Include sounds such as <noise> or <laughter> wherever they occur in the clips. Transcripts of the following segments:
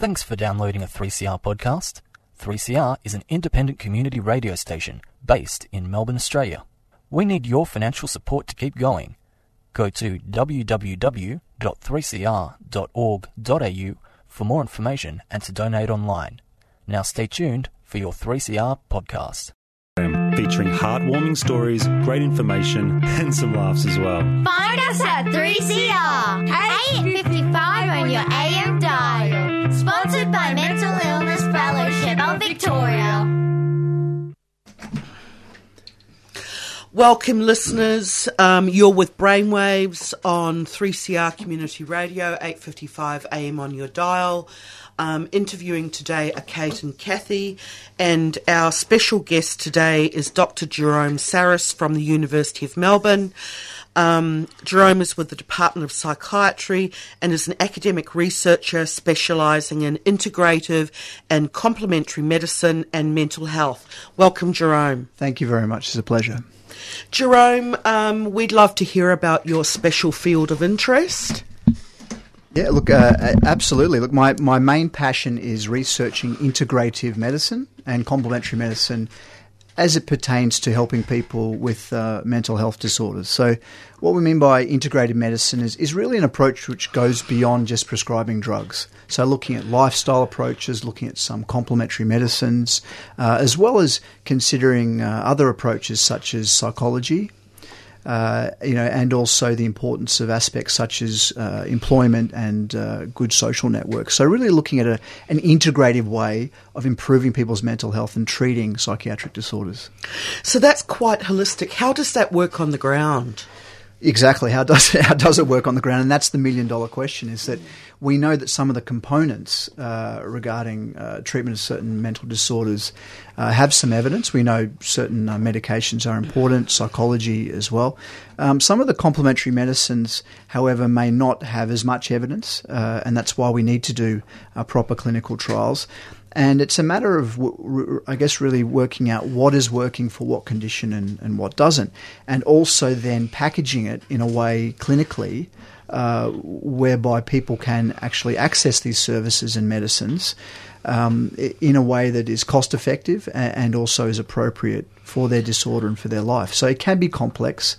Thanks for downloading a 3CR podcast. 3CR is an independent community radio station based in Melbourne, Australia. We need your financial support to keep going. Go to www.3cr.org.au for more information and to donate online. Now stay tuned for your 3CR podcast. Featuring heartwarming stories, great information, <laughs> and some laughs as well. Find us at 3CR 8.55 on your 8 Welcome, listeners. Um, you're with Brainwaves on 3CR Community Radio, 8:55 a.m. on your dial. Um, interviewing today are Kate and Kathy, and our special guest today is Dr. Jerome Sarris from the University of Melbourne. Um, Jerome is with the Department of Psychiatry and is an academic researcher specialising in integrative and complementary medicine and mental health. Welcome, Jerome. Thank you very much. It's a pleasure. Jerome, um, we'd love to hear about your special field of interest. Yeah, look, uh, absolutely. Look, my, my main passion is researching integrative medicine and complementary medicine as it pertains to helping people with uh, mental health disorders. So, what we mean by integrated medicine is, is really an approach which goes beyond just prescribing drugs. So, looking at lifestyle approaches, looking at some complementary medicines, uh, as well as considering uh, other approaches such as psychology, uh, you know, and also the importance of aspects such as uh, employment and uh, good social networks. So, really looking at a, an integrative way of improving people's mental health and treating psychiatric disorders. So, that's quite holistic. How does that work on the ground? Exactly. How does it, <laughs> how does it work on the ground? And that's the million dollar question: is that we know that some of the components uh, regarding uh, treatment of certain mental disorders uh, have some evidence. We know certain uh, medications are important, psychology as well. Um, some of the complementary medicines, however, may not have as much evidence, uh, and that's why we need to do uh, proper clinical trials. And it's a matter of, I guess, really working out what is working for what condition and, and what doesn't. And also then packaging it in a way clinically uh, whereby people can actually access these services and medicines um, in a way that is cost effective and also is appropriate for their disorder and for their life. So it can be complex.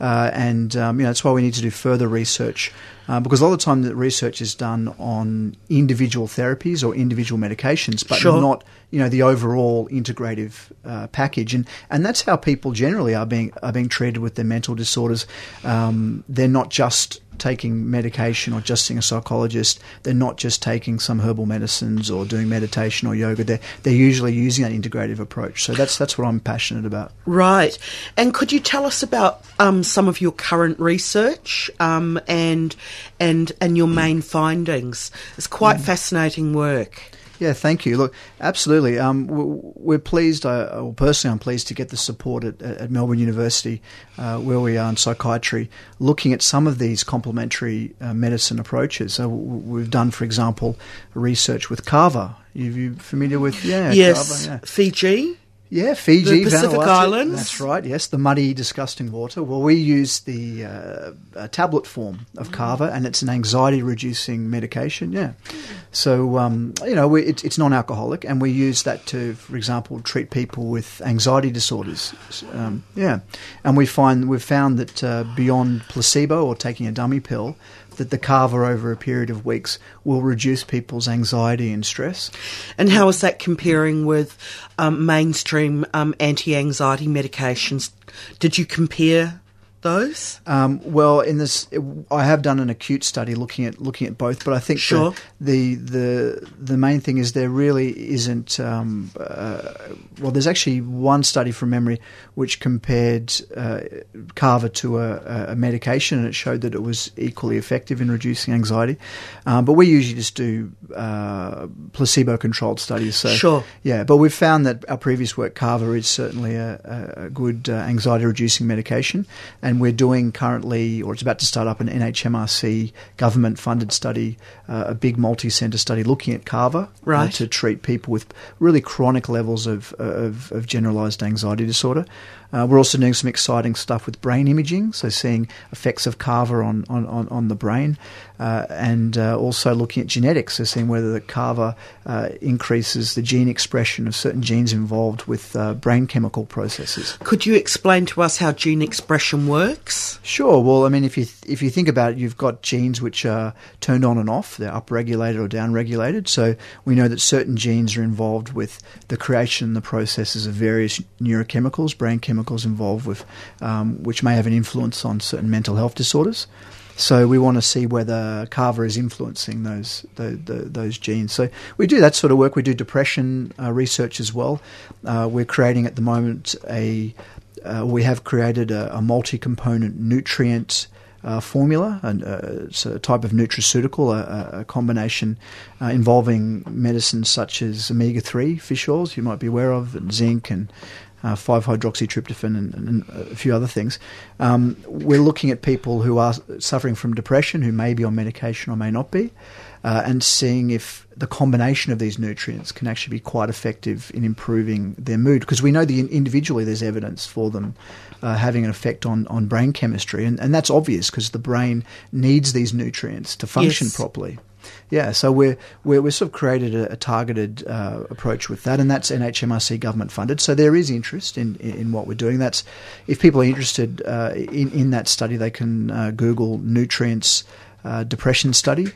Uh, and um, you know that's why we need to do further research uh, because a lot of the time the research is done on individual therapies or individual medications, but Sure. not you know the overall integrative uh, package. And and that's how people generally are being are being treated with their mental disorders. Um, they're not just taking medication or just seeing a psychologist. They're not just taking some herbal medicines or doing meditation or yoga. They're they're usually using that integrative approach. So that's that's what I'm passionate about. Right. And could you tell us about um, some of your current research um, and and and your main findings? It's quite fascinating work. Yeah, thank you. Look, absolutely. Um, we're pleased. Uh, well, personally, I'm pleased to get the support at, at Melbourne University, uh, where we are in psychiatry, looking at some of these complementary uh, medicine approaches. So we've done, for example, research with Kava. You, you familiar with? Yeah, yes, Kava, yeah. Fiji. Yeah, Fiji, The Pacific Vanuatu. Islands? That's right. Yes, the muddy, disgusting water. Well, we use the uh, tablet form of Kava, and it's an anxiety-reducing medication. Yeah. So um, you know, we, it, it's non-alcoholic, and we use that to, for example, treat people with anxiety disorders. Um, yeah, and we find we've found that uh, beyond placebo or taking a dummy pill, that the kava over a period of weeks will reduce people's anxiety and stress. And how is that comparing with um, mainstream um, anti-anxiety medications? Did you compare those? Um, well, in this, I have done an acute study looking at looking at both, but I think the- Sure. the the the main thing is there really isn't. Um, uh, well, there's actually one study from memory which compared uh, Kava to a, a medication, and it showed that it was equally effective in reducing anxiety. Um, but we usually just do uh, placebo-controlled studies. So Sure. yeah, but we've found that our previous work, Kava, is certainly a, a a good uh, anxiety-reducing medication, and we're doing currently, or it's about to start up, an NHMRC government-funded study, uh, a big multi-centre study looking at Kava uh, to treat people with really chronic levels of of, of generalised anxiety disorder. Uh, we're also doing some exciting stuff with brain imaging, so seeing effects of Kava on, on, on, on the brain. uh, and uh, also looking at genetics, so seeing whether the kava uh, increases the gene expression of certain genes involved with uh, brain chemical processes. Could you explain to us how gene expression works? Sure. Well, I mean, if you th- if you think about it, you've got genes which are turned on and off. They're upregulated or downregulated. So we know that certain genes are involved with the creation and the processes of various neurochemicals, brain chemicals involved with, um, which may have an influence on certain mental health disorders. So we want to see whether kava is influencing those the, the, those genes. So we do that sort of work. We do depression uh, research as well. Uh, we're creating at the moment a uh, we have created a, a multi-component nutrient uh, formula, and uh, it's a type of nutraceutical, a, a combination uh, involving medicines such as omega-3 fish oils you might be aware of, and zinc and uh, 5-hydroxytryptophan and, and, a few other things. Um, we're looking at people who are suffering from depression, who may be on medication or may not be, uh, and seeing if the combination of these nutrients can actually be quite effective in improving their mood. Because we know that individually there's evidence for them uh, having an effect on, on brain chemistry, and, and that's obvious because the brain needs these nutrients to function Yes. properly. Yeah, so we're, we're, we're sort of created a, a targeted uh, approach with that, and that's NHMRC government funded. So there is interest in, in, in what we're doing. That's if people are interested uh, in, in that study, they can uh, Google nutrients uh, depression study.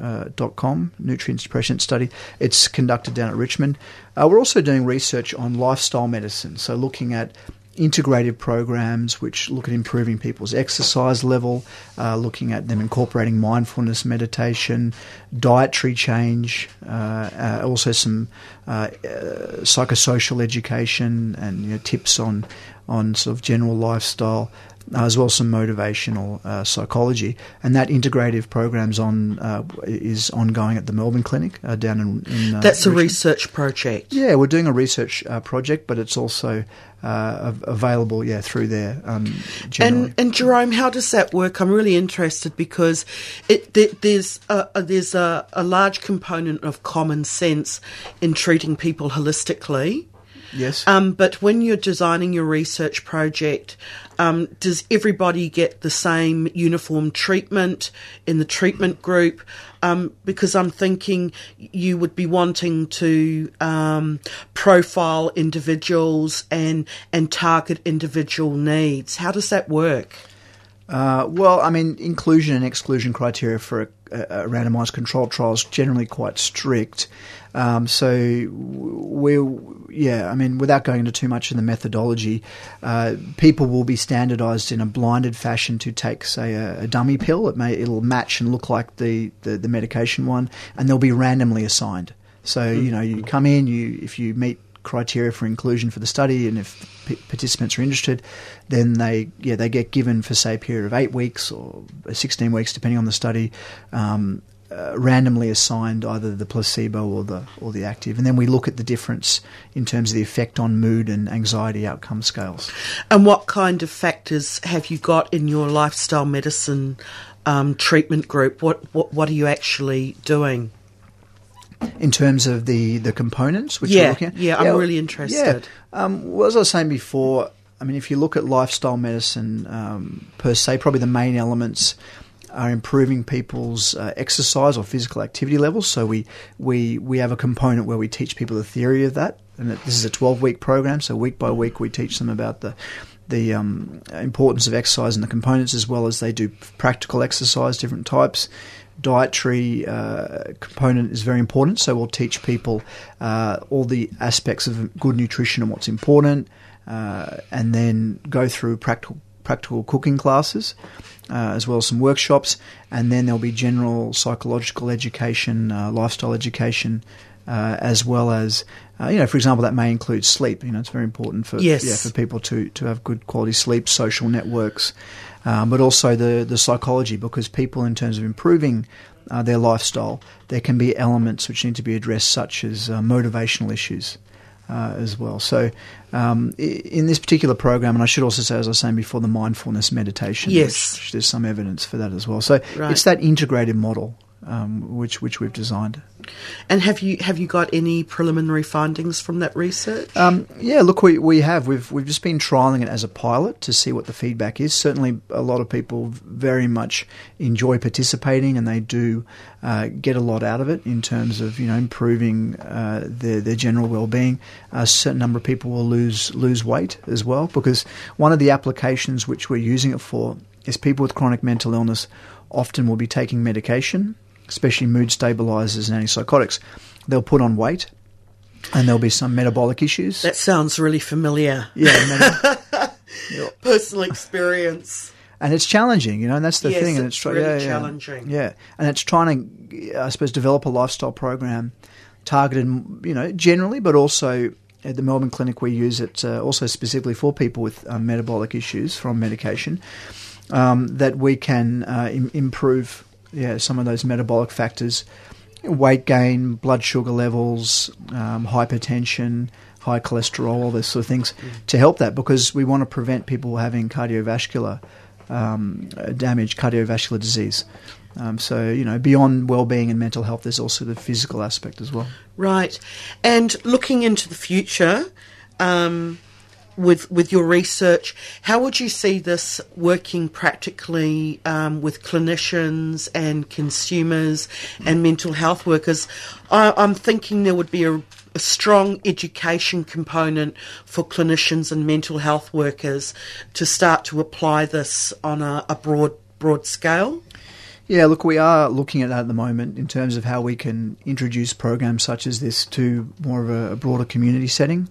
Uh, dot com nutrients depression study. It's conducted down at Richmond. Uh, we're also doing research on lifestyle medicine, so looking at integrative programs which look at improving people's exercise level, uh, looking at them incorporating mindfulness meditation, dietary change, uh, uh, also some uh, uh, psychosocial education and you know, tips on on sort of general lifestyle. Uh, As well as some motivational uh, psychology, and that integrative program's on uh, is ongoing at the Melbourne Clinic uh, down in. in uh, That's a Richmond. research project. Yeah, we're doing a research uh, project, but it's also uh, available, yeah, through there um. And and Jerome, how does that work? I'm really interested because it there, there's a, a- there's a, a large component of common sense in treating people holistically. yes. Um, but when you're designing your research project, um, does everybody get the same uniform treatment in the treatment group? Um, because I'm thinking you would be wanting to um, profile individuals and and target individual needs. How does that work? Uh, well, I mean, inclusion and exclusion criteria for a, a randomized controlled trials generally quite strict. Um, so we, yeah, I mean, without going into too much in the methodology, uh, people will be standardised in a blinded fashion to take, say, a, a dummy pill. It may it'll match and look like the, the, the medication one, and they'll be randomly assigned. So you know, you come in, you if you meet criteria for inclusion for the study, and if p- participants are interested, then they yeah they get given for say a period of eight weeks or sixteen weeks, depending on the study. Um, uh, randomly assigned either the placebo or the or the active, and then we look at the difference in terms of the effect on mood and anxiety outcome scales. And what kind of factors have you got in your lifestyle medicine um, treatment group? What, what what are you actually doing? In terms of the, the components which Yeah, we're looking at. yeah, I'm really interested. Yeah. Um, well, as I was saying before, I mean, if you look at lifestyle medicine um, per se, probably the main elements are improving people's uh, exercise or physical activity levels. So we, we, we have a component where we teach people the theory of that. And that this is a 12 week program, so week by week we teach them about the the um, importance of exercise and the components, as well as they do practical exercise, different types. Dietary uh, component is very important, so we'll teach people uh, all the aspects of good nutrition and what's important, uh, and then go through practical practical cooking classes, uh, as well as some workshops, and then there'll be general psychological education, uh, lifestyle education, uh, as well as uh, you know, for example, that may include sleep. You know, it's very important for Yes. yeah, for people to, to have good quality sleep, social networks, um, but also the the psychology because people, in terms of improving uh, their lifestyle, there can be elements which need to be addressed, such as uh, motivational issues. Uh, as well. So, um, in this particular program, and I should also say, as I was saying before, the mindfulness meditation. Yes. which there's some evidence for that as well. So, Right. it's that integrated model um, which which we've designed. And have you have you got any preliminary findings from that research? Um, yeah, look, we, we have. We've we've just been trialing it as a pilot to see what the feedback is. Certainly, a lot of people very much enjoy participating, and they do uh, get a lot out of it in terms of you know improving uh, their their general well being. A certain number of people will lose lose weight as well because one of the applications which we're using it for is people with chronic mental illness often will be taking medication especially mood stabilizers and antipsychotics, they'll put on weight and there'll be some metabolic issues. That sounds really familiar. Yeah, <laughs> personal experience. And it's challenging, you know, and that's the yes, thing. And it's, it's really yeah, challenging. Yeah. yeah, and it's trying to, I suppose, develop a lifestyle program targeted, you know, generally, but also at the Melbourne Clinic we use it uh, also specifically for people with um, metabolic issues from medication um, that we can uh, Im- improve yeah, some of those metabolic factors, weight gain, blood sugar levels, um, hypertension, high cholesterol, all those sort of things mm. to help that because we want to prevent people having cardiovascular um, damage, cardiovascular disease. Um, so, you know, beyond well-being and mental health, there's also the physical aspect as well. Right. And looking into the future, um, with with your research, how would you see this working practically um, with clinicians and consumers and mental health workers? I, am thinking there would be a, a, strong education component for clinicians and mental health workers to start to apply this on a, a broad broad scale. Yeah, look, we are looking at that at the moment in terms of how we can introduce programs such as this to more of a, a broader community setting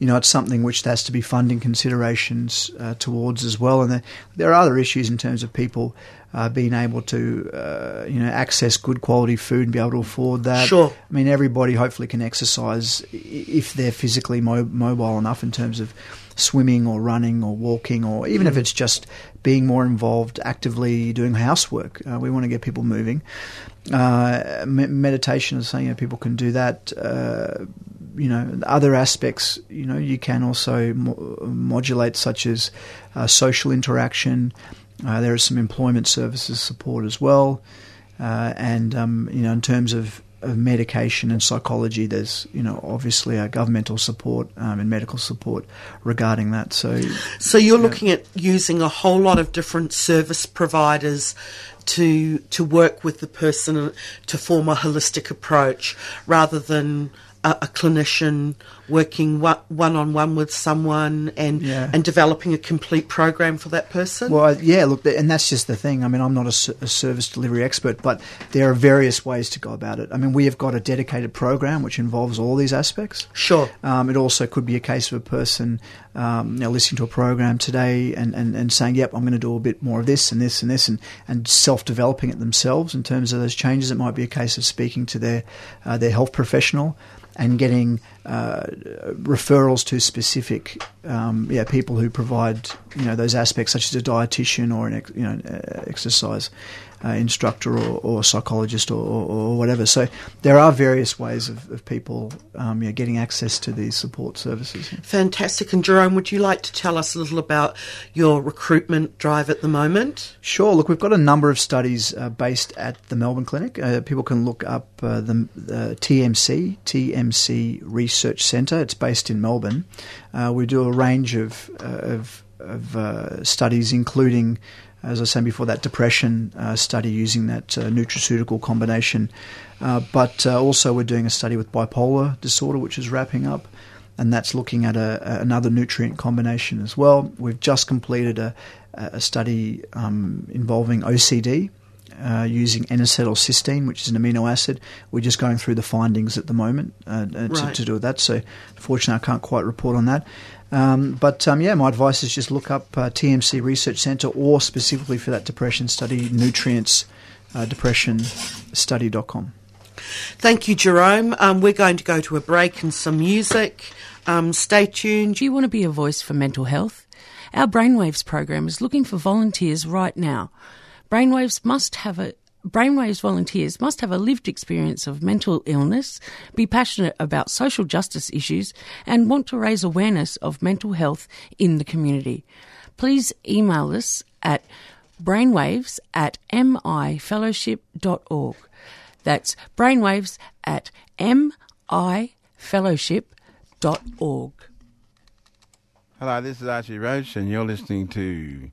you know, it's something which has to be funding considerations uh, towards as well. And there, there, are other issues in terms of people uh, being able to, uh, you know, access good quality food and be able to afford that. Sure. I mean, everybody hopefully can exercise if they're physically mo- mobile enough in terms of swimming or running or walking or even mm. if it's just being more involved actively doing housework. Uh, we want to get people moving. Uh, meditation is saying you know, people can do that. Uh, you know, other aspects, you know, you can also mo- modulate, such as uh, social interaction. Uh, there is some employment services support as well, uh, and um, you know, in terms of, of medication and psychology, there's you know obviously a governmental support um, and medical support regarding that. So, so you're looking at using a whole lot of different service providers to to work with the person to form a holistic approach rather than a, a clinician working one on one with someone and yeah. and developing a complete program for that person. Well, yeah, look, and that's just the thing. I mean, I'm not a, a, service delivery expert, but there are various ways to go about it. I mean, we have got a dedicated program which involves all these aspects. Sure. Um, it also could be a case of a person um, you know, listening to a program today and, and, and saying, "Yep, I'm going to do a bit more of this and this and this," and, and self developing it themselves in terms of those changes. It might be a case of speaking to their uh, their health professional and getting uh, referrals to specific um, yeah people who provide you know those aspects such as a dietitian or an you know exercise uh, instructor or, or psychologist or, or, or, whatever. So there are various ways of, of people um, yeah, getting access to these support services. Fantastic. And Jerome, would you like to tell us a little about your recruitment drive at the moment? Sure. Look, we've got a number of studies uh, based at the Melbourne Clinic. Uh, people can look up uh, the, the, TMC, TMC Research Centre. It's based in Melbourne. Uh, we do a range of, uh, of, of studies, including as I said before, that depression uh, study using that uh, nutraceutical combination. Uh, but uh, also, we're doing a study with bipolar disorder, which is wrapping up, and that's looking at a, another nutrient combination as well. We've just completed a, a study um, involving OCD. Uh, using N-acetylcysteine, which is an amino acid. We're just going through the findings at the moment uh, right. to, to, do with that. So, unfortunately, I can't quite report on that. Um, but um, yeah, my advice is just look up uh, TMC Research Centre or specifically for that depression study, nutrients uh, depressionstudy.com. Thank you, Jerome. Um, we're going to go to a break and some music. Um, stay tuned. Do you want to be a voice for mental health? Our Brainwaves program is looking for volunteers right now. Brainwaves must have a Brainwaves volunteers must have a lived experience of mental illness, be passionate about social justice issues, and want to raise awareness of mental health in the community. Please email us at brainwaves at mifellowship.org. That's brainwaves at mifellowship.org. Hello, this is Archie Roach, and you're listening to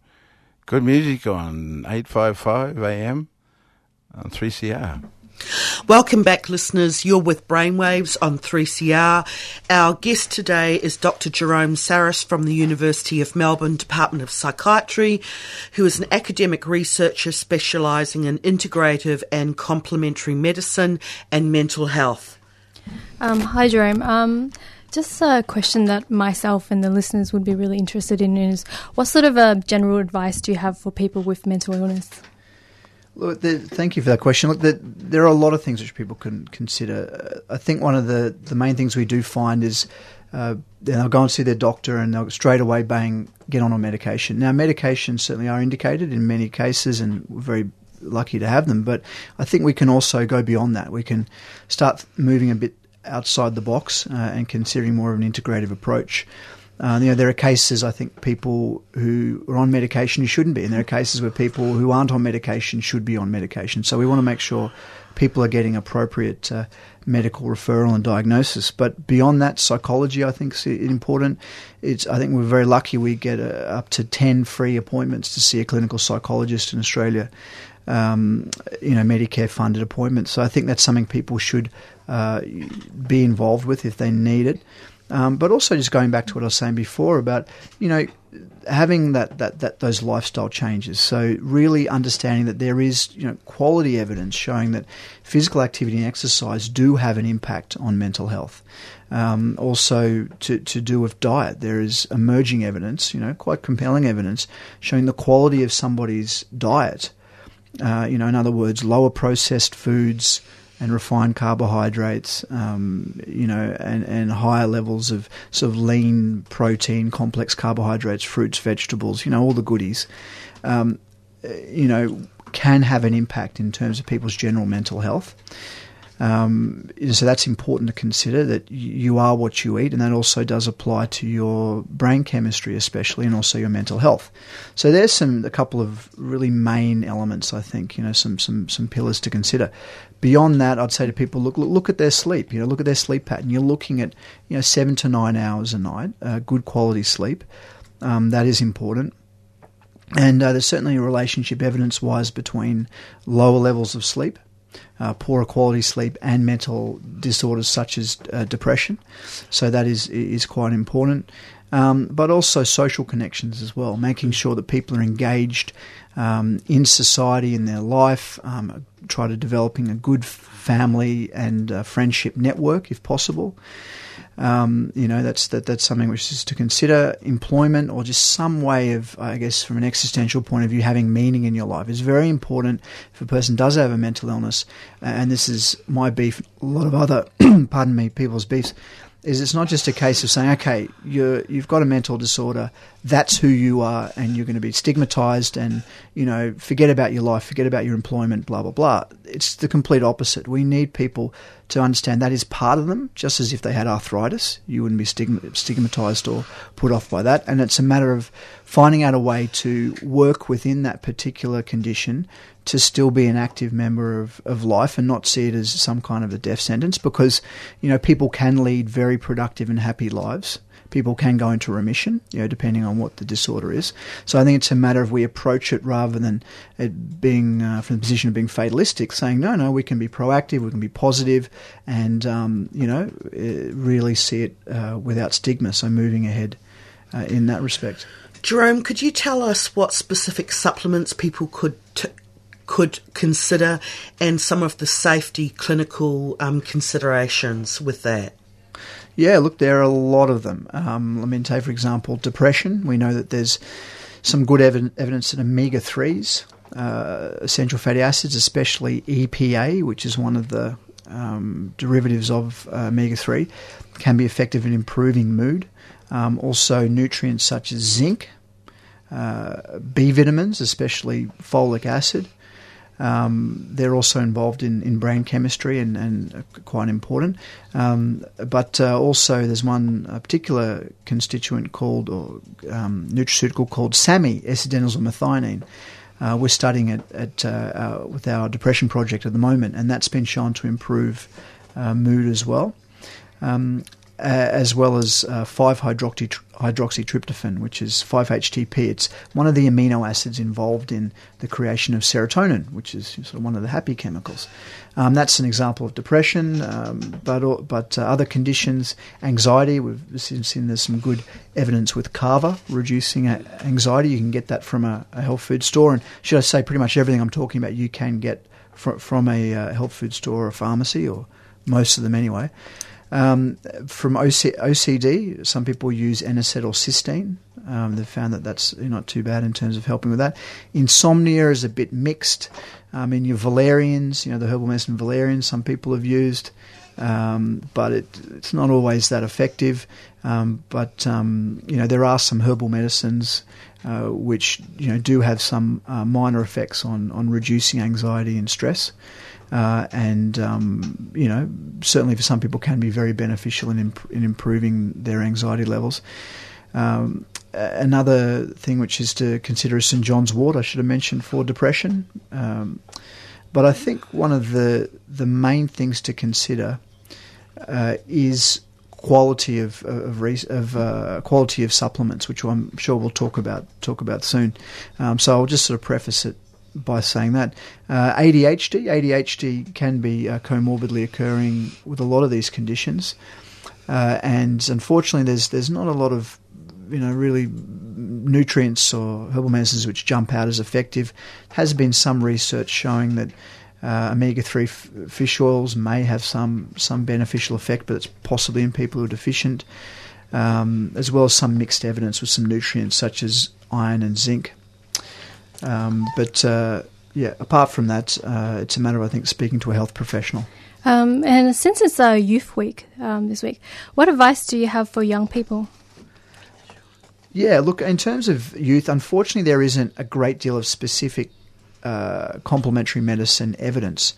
good music on 855 AM on 3CR. Welcome back, listeners. You're with Brainwaves on 3CR. Our guest today is Dr. Jerome Sarris from the University of Melbourne Department of Psychiatry, who is an academic researcher specialising in integrative and complementary medicine and mental health. Um, hi, Jerome. Um, just a question that myself and the listeners would be really interested in is what sort of a general advice do you have for people with mental illness? Look, the, thank you for that question. Look, the, there are a lot of things which people can consider. Uh, I think one of the, the main things we do find is uh, they'll go and see their doctor and they'll straight away bang get on a medication. Now, medications certainly are indicated in many cases, and we're very lucky to have them. But I think we can also go beyond that. We can start moving a bit outside the box uh, and considering more of an integrative approach. Uh, you know, there are cases, I think, people who are on medication who shouldn't be, and there are cases where people who aren't on medication should be on medication. So we want to make sure people are getting appropriate uh, medical referral and diagnosis. But beyond that, psychology, I think, is important. It's, I think we're very lucky we get uh, up to 10 free appointments to see a clinical psychologist in Australia. Um, you know, Medicare funded appointments. So I think that's something people should uh, be involved with if they need it. Um, but also just going back to what I was saying before about, you know, having that, that, that those lifestyle changes. So really understanding that there is, you know, quality evidence showing that physical activity and exercise do have an impact on mental health. Um, also to, to do with diet, there is emerging evidence, you know, quite compelling evidence showing the quality of somebody's diet. Uh, you know, in other words, lower processed foods, and refined carbohydrates, um, you know, and, and higher levels of sort of lean protein, complex carbohydrates, fruits, vegetables, you know, all the goodies, um, you know, can have an impact in terms of people's general mental health. Um, so that's important to consider that you are what you eat, and that also does apply to your brain chemistry, especially, and also your mental health. So there's some a couple of really main elements, I think, you know, some some some pillars to consider. Beyond that, I'd say to people, look look, look at their sleep. You know, look at their sleep pattern. You're looking at you know seven to nine hours a night, uh, good quality sleep. Um, that is important. And uh, there's certainly a relationship evidence wise between lower levels of sleep uh, poorer quality sleep, and mental disorders such as uh, depression. So that is is quite important. Um, but also social connections as well, making sure that people are engaged um, in society in their life. Um, try to developing a good family and uh, friendship network if possible. Um, you know, that's that, that's something which is to consider. Employment or just some way of, I guess, from an existential point of view, having meaning in your life is very important. If a person does have a mental illness, and this is my beef, a lot of other, <clears throat> pardon me, people's beefs is it's not just a case of saying, okay, you you've got a mental disorder, that's who you are, and you're going to be stigmatized, and you know, forget about your life, forget about your employment, blah blah blah. It's the complete opposite. We need people to understand that is part of them, just as if they had arthritis, you wouldn't be stigmatized or put off by that, and it's a matter of finding out a way to work within that particular condition to still be an active member of, of life and not see it as some kind of a death sentence because, you know, people can lead very productive and happy lives. People can go into remission, you know, depending on what the disorder is. So I think it's a matter of we approach it rather than it being uh, from the position of being fatalistic, saying no, no, we can be proactive, we can be positive, and um, you know, uh, really see it uh, without stigma. So moving ahead uh, in that respect. Jerome, could you tell us what specific supplements people could t- could consider and some of the safety clinical um, considerations with that? Yeah, look, there are a lot of them. Um, take, for example, depression. We know that there's some good ev- evidence that omega 3s, uh, essential fatty acids, especially EPA, which is one of the um, derivatives of uh, omega 3, can be effective in improving mood. Um, also, nutrients such as zinc, uh, B vitamins, especially folic acid, um, they're also involved in, in brain chemistry and, and quite important. Um, but uh, also, there's one particular constituent called, or um, nutraceutical called SAMe, S-adenosylmethionine. Uh, we're studying it at, uh, our, with our depression project at the moment, and that's been shown to improve uh, mood as well. Um, uh, as well as uh, 5 hydroxy, hydroxytryptophan, which is 5-HTP. It's one of the amino acids involved in the creation of serotonin, which is sort of one of the happy chemicals. Um, that's an example of depression, um, but but uh, other conditions, anxiety. We've seen, there's some good evidence with kava reducing anxiety. You can get that from a, a, health food store, and should I say, pretty much everything I'm talking about you can get fr- from a uh, health food store or pharmacy, or most of them anyway. Um, from OC- OCD, some people use N-acetylcysteine. Um, they've found that that's not too bad in terms of helping with that. Insomnia is a bit mixed. Um, in your valerians, you know, the herbal medicine valerians, some people have used, um, but it, it's not always that effective. Um, but, um, you know, there are some herbal medicines uh, which, you know, do have some uh, minor effects on, on reducing anxiety and stress uh, and um, you know certainly for some people can be very beneficial in imp- in improving their anxiety levels. Um, another thing which is to consider is St John's Wort. I should have mentioned for depression, um, but I think one of the the main things to consider uh, is quality of of, of uh, quality of supplements, which I'm sure we'll talk about talk about soon. Um, so I'll just sort of preface it by saying that. Uh, ADHD, ADHD can be uh, comorbidly occurring with a lot of these conditions, uh, and unfortunately, there's there's not a lot of you know really nutrients or herbal medicines which jump out as effective. Has been some research showing that. Uh, omega-3 f- fish oils may have some some beneficial effect, but it's possibly in people who are deficient, um, as well as some mixed evidence with some nutrients such as iron and zinc. Um, but uh, yeah, apart from that, uh, it's a matter of I think speaking to a health professional. Um, and since it's a youth week um, this week, what advice do you have for young people? Yeah, look, in terms of youth, unfortunately, there isn't a great deal of specific uh, complementary medicine evidence.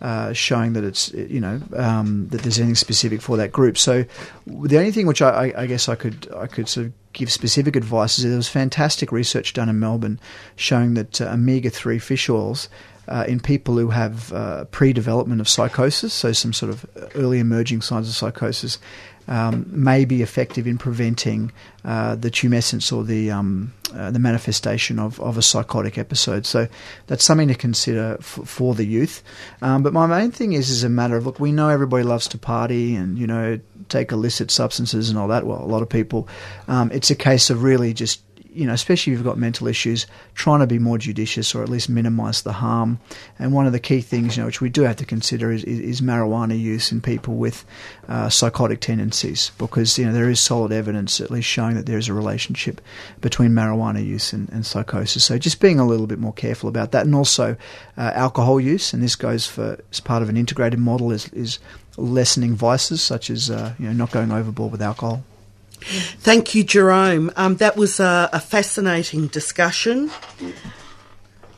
Uh, showing that it's you know um, that there's anything specific for that group. So the only thing which I, I, guess I could I could sort of give specific advice is there was fantastic research done in Melbourne showing that uh, omega three fish oils. Uh, in people who have uh, pre-development of psychosis, so some sort of early emerging signs of psychosis, um, may be effective in preventing uh, the tumescence or the um, uh, the manifestation of, of a psychotic episode. So that's something to consider f- for the youth. Um, but my main thing is is a matter of look, we know everybody loves to party and you know take illicit substances and all that. Well, a lot of people. Um, it's a case of really just you know, especially if you've got mental issues, trying to be more judicious or at least minimise the harm. And one of the key things, you know, which we do have to consider is, is, is marijuana use in people with uh, psychotic tendencies, because you know there is solid evidence, at least showing that there is a relationship between marijuana use and, and psychosis. So just being a little bit more careful about that, and also uh, alcohol use, and this goes for as part of an integrated model, is, is lessening vices such as uh, you know not going overboard with alcohol. Thank you, Jerome. Um, that was a, a, fascinating discussion.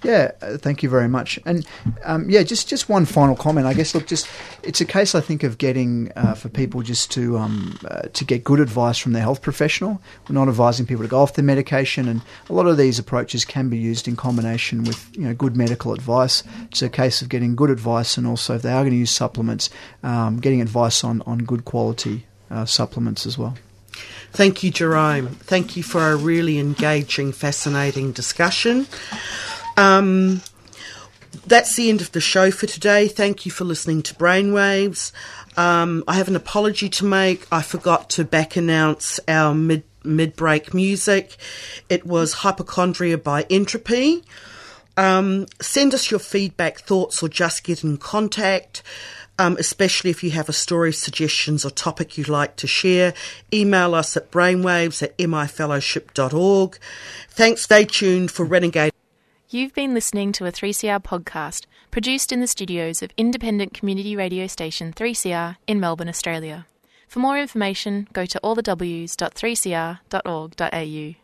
Yeah, uh, thank you very much. And um, yeah, just just one final comment. I guess look, just it's a case I think of getting uh, for people just to um, uh, to get good advice from their health professional. We're not advising people to go off their medication, and a lot of these approaches can be used in combination with you know good medical advice. It's a case of getting good advice, and also if they are going to use supplements, um, getting advice on on good quality uh, supplements as well. Thank you, Jerome. Thank you for a really engaging, fascinating discussion. Um, that's the end of the show for today. Thank you for listening to Brainwaves. Um, I have an apology to make. I forgot to back announce our mid mid break music. It was Hypochondria by Entropy. Um, send us your feedback, thoughts, or just get in contact um, especially if you have a story, suggestions, or topic you'd like to share. Email us at brainwaves at mifellowship.org. Thanks. Stay tuned for Renegade. You've been listening to a 3CR podcast produced in the studios of independent community radio station 3CR in Melbourne, Australia. For more information, go to allthews.3cr.org.au.